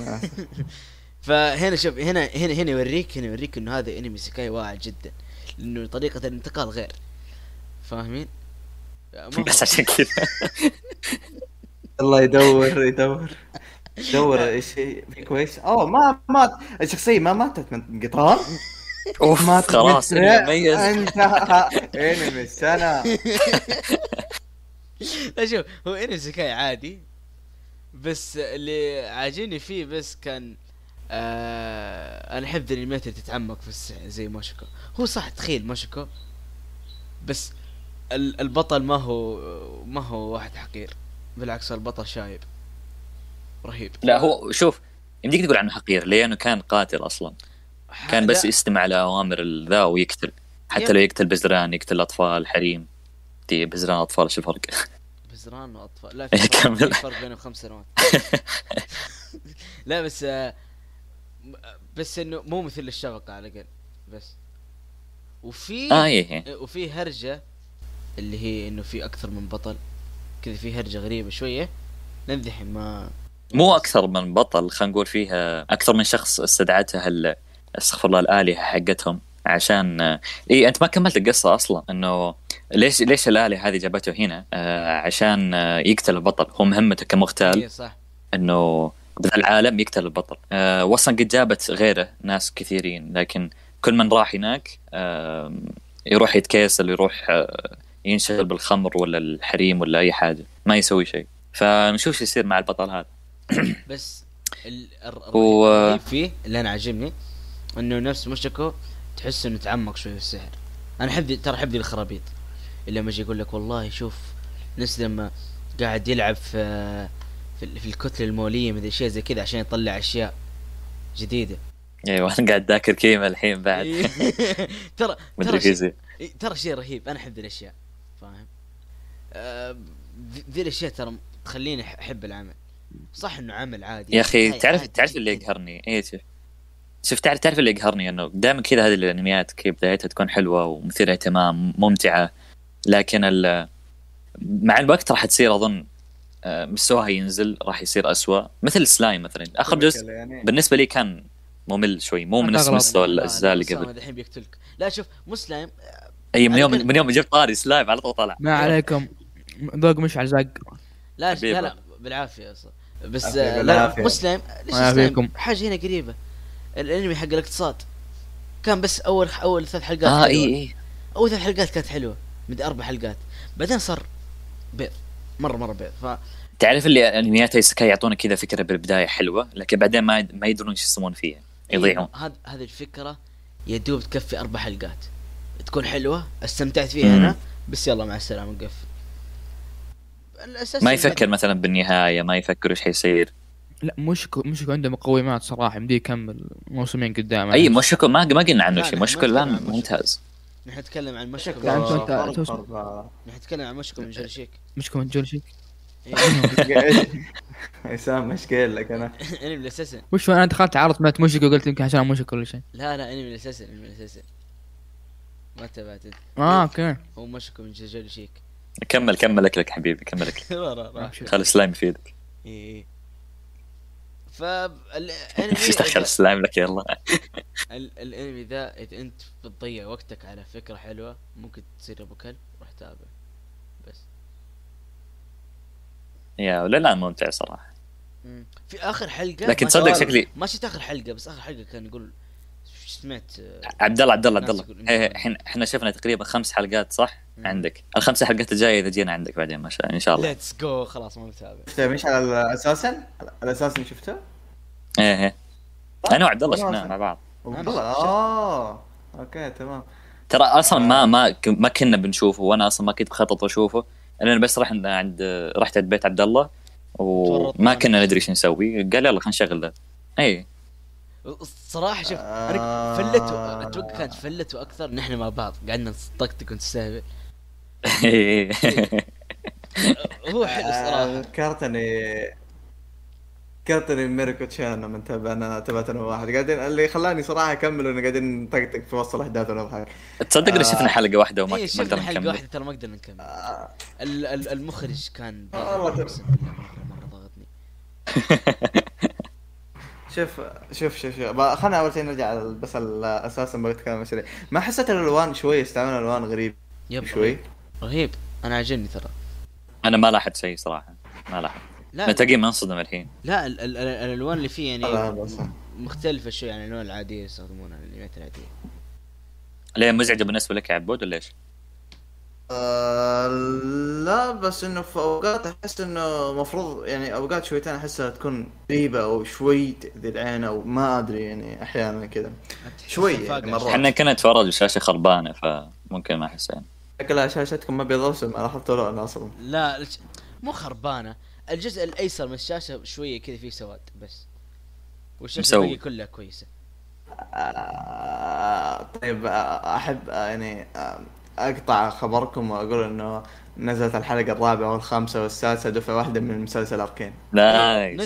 فهنا شوف هنا هنا هنا يوريك هنا يوريك إنه هذا إنمي ايسكاي واعد جدا. لأنه طريقة الانتقال غير. فاهمين؟ بس عشان كذا. الله يدور يدور. يدور إيش في كويس أوه ما مات الشخصية ما ماتت من قطار. أوف ماتت خلاص ترين. مميز. انتهى. إنمي السنة. لا شوف هو إنمي سكاي عادي. بس اللي عاجبني فيه بس كان آه أنا أحب الانميات اللي تتعمق في السحر زي ماشيكو هو صح تخيل ماشيكو بس البطل ما هو ما هو واحد حقير. بالعكس البطل شايب. رهيب. لا هو شوف يمديك تقول عنه حقير لأنه كان قاتل أصلا. كان بس يستمع لأوامر ذا ويقتل. حتى. لو يقتل بزران يقتل أطفال حريم. دي بزران اطفال شو الفرق؟ بزران وأطفال. لا إيه، في فرق. في فرق بينهم خمس سنوات. لا بس آه، بس إنه مو مثل الشفقة على الأقل بس. وفي آه إيه إيه. وفي هرجة اللي هي إنه في أكثر من بطل. كذا في هرجة غريبة شوية. نمدح ما مو أكثر من بطل خلينا نقول فيها أكثر من شخص استدعتها استغفر الله الآلهة حقتهم. عشان إي أنت ما كملت القصة أصلا إنه ليش ليش الآلهة هذه جابته هنا؟ آه عشان آه يقتل البطل. هو مهمته كمغتال إيه صح. إنه بذا العالم يقتل البطل. آه واصلا قد جابت غيره ناس كثيرين لكن كل من راح هناك آه يروح يتكيسل يروح آه ينشغل بالخمر ولا الحريم ولا أي حاجة ما يسوي شيء. فنشوف شو يصير مع البطل هذا. بس الرهيب فيه اللي أنا عاجبني إنه نفس مشكو تحس إنه تعمق شوي في السحر. أنا أحب ترى أحب الخرابيط. اللي لما يجي يقول لك والله شوف نفس لما قاعد يلعب في في, ال- في الكتله المولية مدري شيء زي كذا عشان يطلع أشياء جديدة. أيوه أنا قاعد ذاكر كيما الحين بعد. ترى ترى شيء ترى شيء رهيب. أنا أحب ذي الأشياء. فاهم؟ آه، ذي- الأشياء ترى تخليني أحب العمل. صح إنه عمل عادي يا أخي هاي تعرف عادي تعرف اللي. يقهرني؟ إيش شوف. تعرف تعرف اللي يقهرني؟ إنه دائما كذا هذه الأنميات كي بدايتها تكون حلوة ومثيرة اهتمام ممتعة. لكن ال- مع الوقت راح تصير أظن آه، مستواها ينزل راح يصير أسوأ. مثل سلايم مثلا. آخر جزء يعني. بالنسبة لي كان ممل شوي مو من نفس. مستوى لا، الأجزاء اللي قبل. الحين بيقتلك. لا شوف مسلم أي من يوم من يوم جبت طاري سلايم على طول طلع. ما عليكم. ذوق مشعل زق لا. لا لا بالعافية أصلا بس لا بالعافية. مسلم ليش مسلم. حاجة هنا قريبة. الأنمي حق الاقتصاد. كان بس أول أول ثلاث حلقات آه. إي إي. أول ثلاث حلقات كانت حلوة. مدري أربع حلقات. بعدين صار بيض. مرة مرة بيض. ف تعرف اللي أنميات ايسكاي يعطونا كذا فكرة بالبداية حلوة لكن بعدين ما ما يدرون إيش يسوون فيها. يضيعون. هذا هذه الفكرة يا دوب تكفي أربع حلقات. تكون حلوة. استمتعت فيها. أنا. بس يلا مع السلامة نقفل الأساس ما يفكر مثلا بالنهاية ما يفكر إيش حيصير. لا مشكو مشكو عنده مقومات صراحة. يمديه يكمل موسمين قدام. أي مشكو ما ما قلنا عنه شيء لا، مشكو لا. ممتاز. نحن نتكلم عن مشكو نحن نتكلم عن مشكو من جرشيك. مشكو من جول شيك إيه. عصام إيش قايل لك أنا؟ انمي الاساسن وش أنا دخلت عرض مات مشكو قلت يمكن عشان مشكو ولا شيء. لا لا انمي الاساسن انمي الاساسن ما تبعت. أنت. آه أوكي. هو مشكو من جرشيك كمل كمل أكلك حبيبي كمل أكلك. خلي السلايم يفيدك. إي إي. فالانمي دخل السلايم لك يلا ال- الانمي ذا إذا أنت بتضيع وقتك على فكرة حلوة ممكن تصير أبو كلب روح تابع بس. يا ولا لا ممتع صراحة. في آخر حلقة لكن تصدق شكلي ما شفت آخر حلقة بس آخر حلقة كان يقول سمعت آه، عبد الله عبد الله عبد الله. إيه، إحنا إحنا شفنا تقريبا خمس حلقات صح؟ مم. عندك. الخمس حلقات الجاية إذا جينا عندك بعدين ما شاء إن شاء الله. let's go خلاص ما متابع. شفته مش على أساسا؟ الاساسا شفته؟ إيه إيه. أنا وعبد الله. شفناه مع بعض. والله آه. okay تمام. ترى أصلا ما ما ك- ما كنا بنشوفه وأنا أصلا ما كنت بخطط أشوفه. أنا بس رحنا عند رحت عند بيت عبد الله وما. كنا ندري إيش نسوي. قال يلا خلينا نشغل ده. اي الصراحة شوف آه. أنا فلته أتوقع كانت فلته أكثر نحن مع بعض قعدنا نطقطق ونستهبل هو حلو آه، الصراحه ذكرتني ذكرتني ميركو تشان لما تابعنا تابعت أنا واحد. قاعدين اللي خلاني صراحة أكمل إنه قاعدين نطقطق في وسط الأحداث ونضحك تصدق ان آه. شفنا حلقة واحدة وما إيه شفنا قدرنا حلقة نكمل. واحدة ترى ما قدرنا نكمل. آه، ال- ال- المخرج كان والله. مرة ضغطني شوف شوف شوف شوف. بقى خلينا أول شيء نرجع على- بس أساسا عن شيء ما حسيت الألوان شوي؟ استعملوا ألوان غريب يب شوي. رهيب أنا عجبني ترى. أنا ما لاحظت شيء صراحة. ما لاحظت. لا نتاقي منصدم الحين. لا ال- ال- ال- الألوان اللي فيه يعني مختلفة شوي عن الألوان العادية يستخدمونها الانميات العاديه ليه مزعجة بالنسبة لك يا عبود ولا إيش؟ آه لا بس إنه في أوقات أحس إنه مفروض يعني أوقات شويتين أحسها تكون غريبة أو شوي تأذي العين أو ما أدري يعني أحيانا كذا. شوي يعني مرات. إحنا كنا نتفرج الشاشه خربانة فممكن ما حسين شكلها شاشتكم ما بيض أنا لاحظت لون أصلا. لا مو خربانة. الجزء الأيسر من الشاشة شوية كذا فيه سواد بس. والشاشة. الباقية كلها كويسة. آه طيب آه، أحب آه، يعني آه، أقطع خبركم وأقول إنه نزلت الحلقة الرابعة والخامسة والسادسة دفعة واحدة من مسلسل Arcane nice.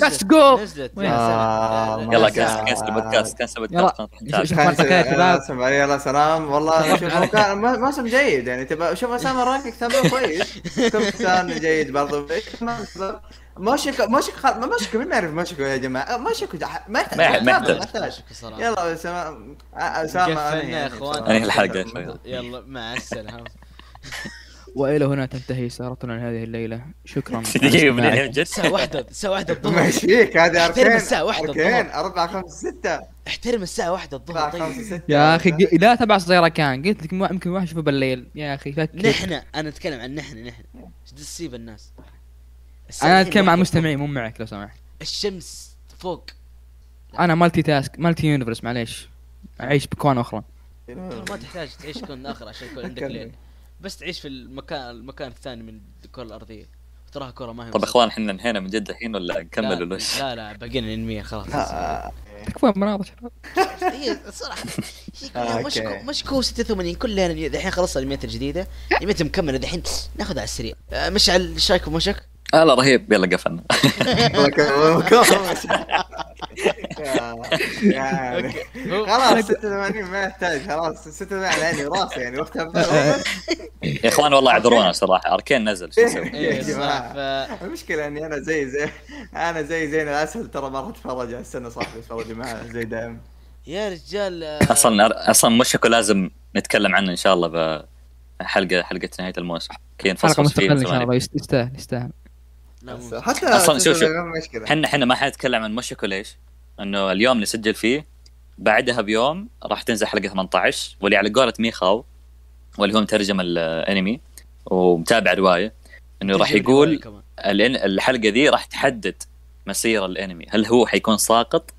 نزلت؟ يا آه، سلام. يلا يا سلام. cancel البودكاست cancel يلا. البودكاست يلا سلام والله شوف كان موسم جيد يعني تبقى شوف Ousama Ranking كتابه كويس كان جيد برضو موشك موشك خل... ما مين ما يعرف موشك يا جماعة. موشك ما يحتاج ما يحتاج- ما يحتاج. ما يحتاج صراحة. يلا اسامه اسامه يا إخوان. يا أخوان. يلا مع السلامة. وإلى هنا تنتهي سهرتنا لهذه الليلة. شكرا. الساعة واحدة الساعة واحدة الظهر. ماشي فيك هذه احترم الساعة واحدة الظهر. أربعة خمسة ستة. احترم الساعة واحدة الظهر طيب. يا أخي لا تبع صغيرة كان. قلت لك يمكن واحد يشوفه بالليل. يا أخي فكر نحن أنا أتكلم عن نحن نحن. إيش تسيب الناس؟ أنا أتكلم عن المستمعين مو معك لو سمحت. الشمس فوق. أنا multitask multi-universe معليش. أعيش بكون أخرى. ترى ما تحتاج تعيش كون آخر عشان يكون عندك. ليل بس تعيش في المكان المكان الثاني من الكرة الأرضية. وتراها كرة ما هي طب. إخوان إحنا انهينا من جد الحين ولا نكمل لا- ولا؟ لا لا باقينا انمية خلاص. آه، تكفون مناظر هي كلها okay. مشكو مشكو 86 كلها أنمي- الحين خلصنا الانميات الجديدة. الانميات مكمله الحين ناخذ على السريع. آه، مشعل إيش رايكم مشك؟ لا رهيب. يلا قفلنا. يعني خلاص 86 ما يحتاج. خلاص 86 على عيني وراسي يعني وقتها آه، يا إخوان والله اعذرونا صراحة. أركين نزل شو نسوي؟ إيه، المشكلة إني أنا زي زي أنا زي زين الاسهل ترى ما راح أتفرج على السنة صاحبي اتفرج معاه زي دايم يا رجال آه، أصلا أصلا مشكو لازم نتكلم عنه إن شاء الله بحلقه حلقه نهاية الموسم. كي حلقة مستقلة إن شاء. الله يست- يستاهل يستاهل. حتى أصلاً شوف- شوف. 86 ما مشكلة إحنا إحنا ما حنتكلم عن مشكو ليش؟ إنه اليوم نسجل فيه بعدها بيوم راح تنزل حلقة 18 واللي على قولة ميخاو واللي هو مترجم الانمي ومتابع رواية إنه راح يقول الحلقة دي راح تحدد مسير الانمي هل هو حيكون ساقط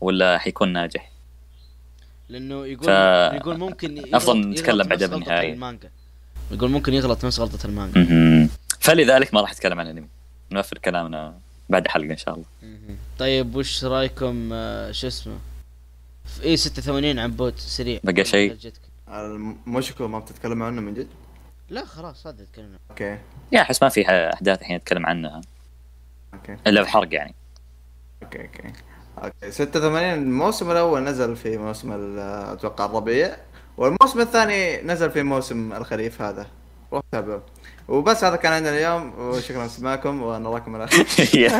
ولا حيكون ناجح لأنه يقول ف- يقول ممكن يغلط- أفضل يغلط نتكلم نفس بعدها غلطة بالنهاية. المانجا يقول ممكن يغلط نفس غلطة المانجا. فلذلك ما راح أتكلم عن الانمي نوفر كلامنا بعد حلقة إن شاء الله. طيب وش رأيكم آه، شو اسمه؟ في اي 86 عبود سريع. بقى شيء؟ جتك. المشكو ما بتتكلم عنه من جد؟ لا خلاص هذا تكلمنا okay. يا احس ما في أحداث الحين نتكلم عنها. okay. إلا بحرق يعني. okay okay. okay 86 الموسم الأول نزل في موسم ال- أتوقع الربيع والموسم الثاني نزل في موسم الخريف هذا. روح تابعوا وبس هذا كان عندنا اليوم وشكرا لسماعكم ونراكم على خير.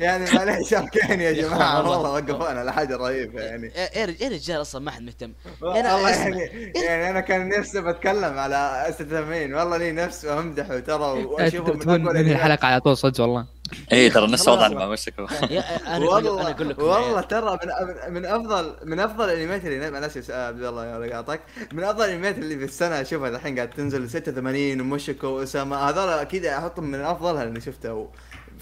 يعني معليش Arcane يا يا جماعة والله. وقفونا على حاجة رهيبه يعني يا يا رج- يا رجال أصلا ما حد مهتم والله. يعني يعني أنا كان نفسي بتكلم على 86 والله لي نفس وأمدحه ترى وأشوفه من. الحلقة على طول صدق والله إيه ترى نفس. وضعنا مع مشكو يا أنا أقول والله أنا أقول لكم والله ترى من من افضل من أفضل الانميات اللي أنا اسف عبد الله قاطعك من أفضل الانميات اللي في السنة اشوفها الحين قاعد تنزل 86 وموشيكو واسامه هذول أكيد أحطهم من أفضلها اللي شفته.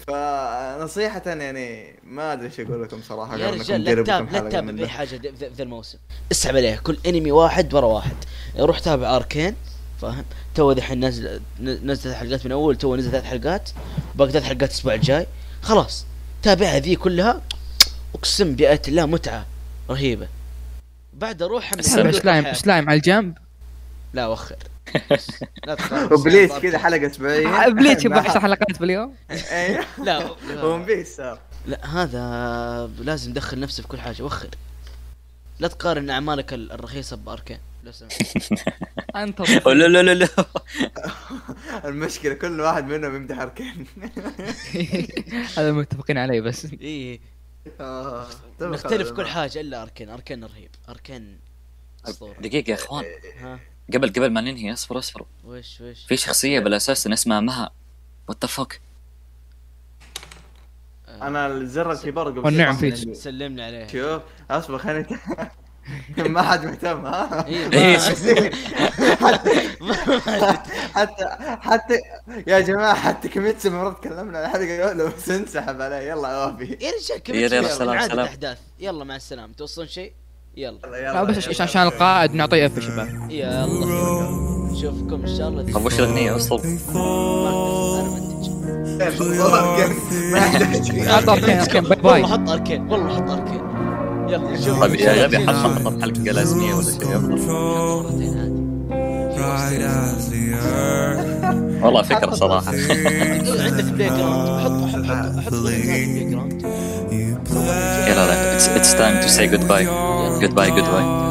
فنصيحة يعني ما أدري إيش أقول لكم صراحة يا رجال لا تتابع لا تتابع ذا- ذا ذا الموسم. اسحب عليه كل أنمي واحد ورا واحد. روح تابع Arcane. فاهم تو دحين نزل نزلت حلقات من أول تو نزل ثلاث حلقات باقي ثلاث حلقات الأسبوع الجاي. خلاص. تابعها ذي كلها أقسم بآية الله متعة رهيبة. بعد أروح حلقة slime. slime على الجنب. لا وخر لا كذا حلقة أسبوعية. Bleach يبغى مع- 10 حلقات باليوم. أيوه لا. One Piece. صار لا هذا لازم تدخل نفسه في كل حاجة. وخر لا تقارن أعمالك ال- الرخيصة ب Arcane لو سمحت انت لا لا لا لا. المشكلة كل واحد منهم يمدح Arcane هذا متفقين عليه بس. إيه. آه، نختلف كل حاجة إلا Arcane Arcane رهيب. Arcane أسطورة. دقيقة يا اخوان ها؟ قبل قبل ما ننهي اصبروا اصبروا وش وش؟ في شخصية بالأساس اسمها مها. what the fuck آه، أنا الزر الكبار قبل والنعم فيك. سلمنا عليه شوف أصبر خليني ما حد مهتم ها؟ إيه،. حتى حتى يا جماعة حتى كيميتسو مرات تكلمنا عن الحلقة الاولى بس انسحب عليه يلا يا وافي يا رجال كم يلا، يلا، سلام، سلام. أحداث. يلا مع السلامة. توصلون شيء؟ يلا. لا بس عش- عشان القائد نعطيه اف يا شباب. يلا. نشوفكم إن شاء الله طب وش الاغنيه أصلا ما يحتاج Arcane bye bye والله حط Arcane والله حط Arcane يلا طيب يا غبي حط حلقه لازميه ولا شيء. والله فكرة صراحة. عندك playground حط حط حط يلا لا it's, time to say goodbye. Goodbye goodbye.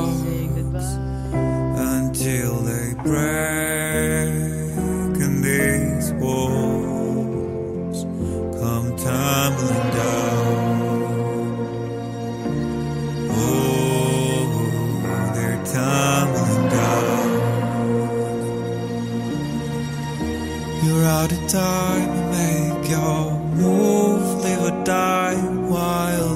Out of time make your move, live or die while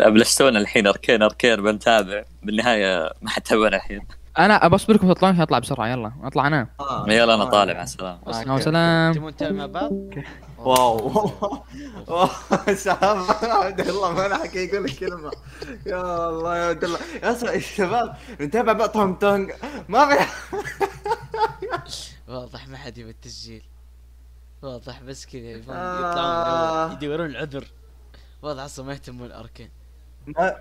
أبلشتونا الحين اركين أركين بنتابع. بالنهاية ما حد تابعنا الحين. أنا بصبركم تطلعون عشان أطلع بسرعة. يلا اطلع أنا. آه. يلا أنا آه. طالع. مع آه، مع أوكي. السلامه تبون مع بعض؟ واو. واو. شباب عبد الله ما أنا حكي يقول لك كلمة. يا الله يا عبد الله. يا س- يا شباب نتابع بقى طنج طنج ما في واضح ما حد يبي التسجيل. واضح بس كذا آه. يطلعون يدورون العذر. واضح أصلا ما يهتمون الأركين. ما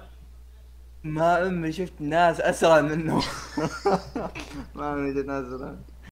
ما أمي شفت ناس أسرع منه. ما أمي ناس اسرع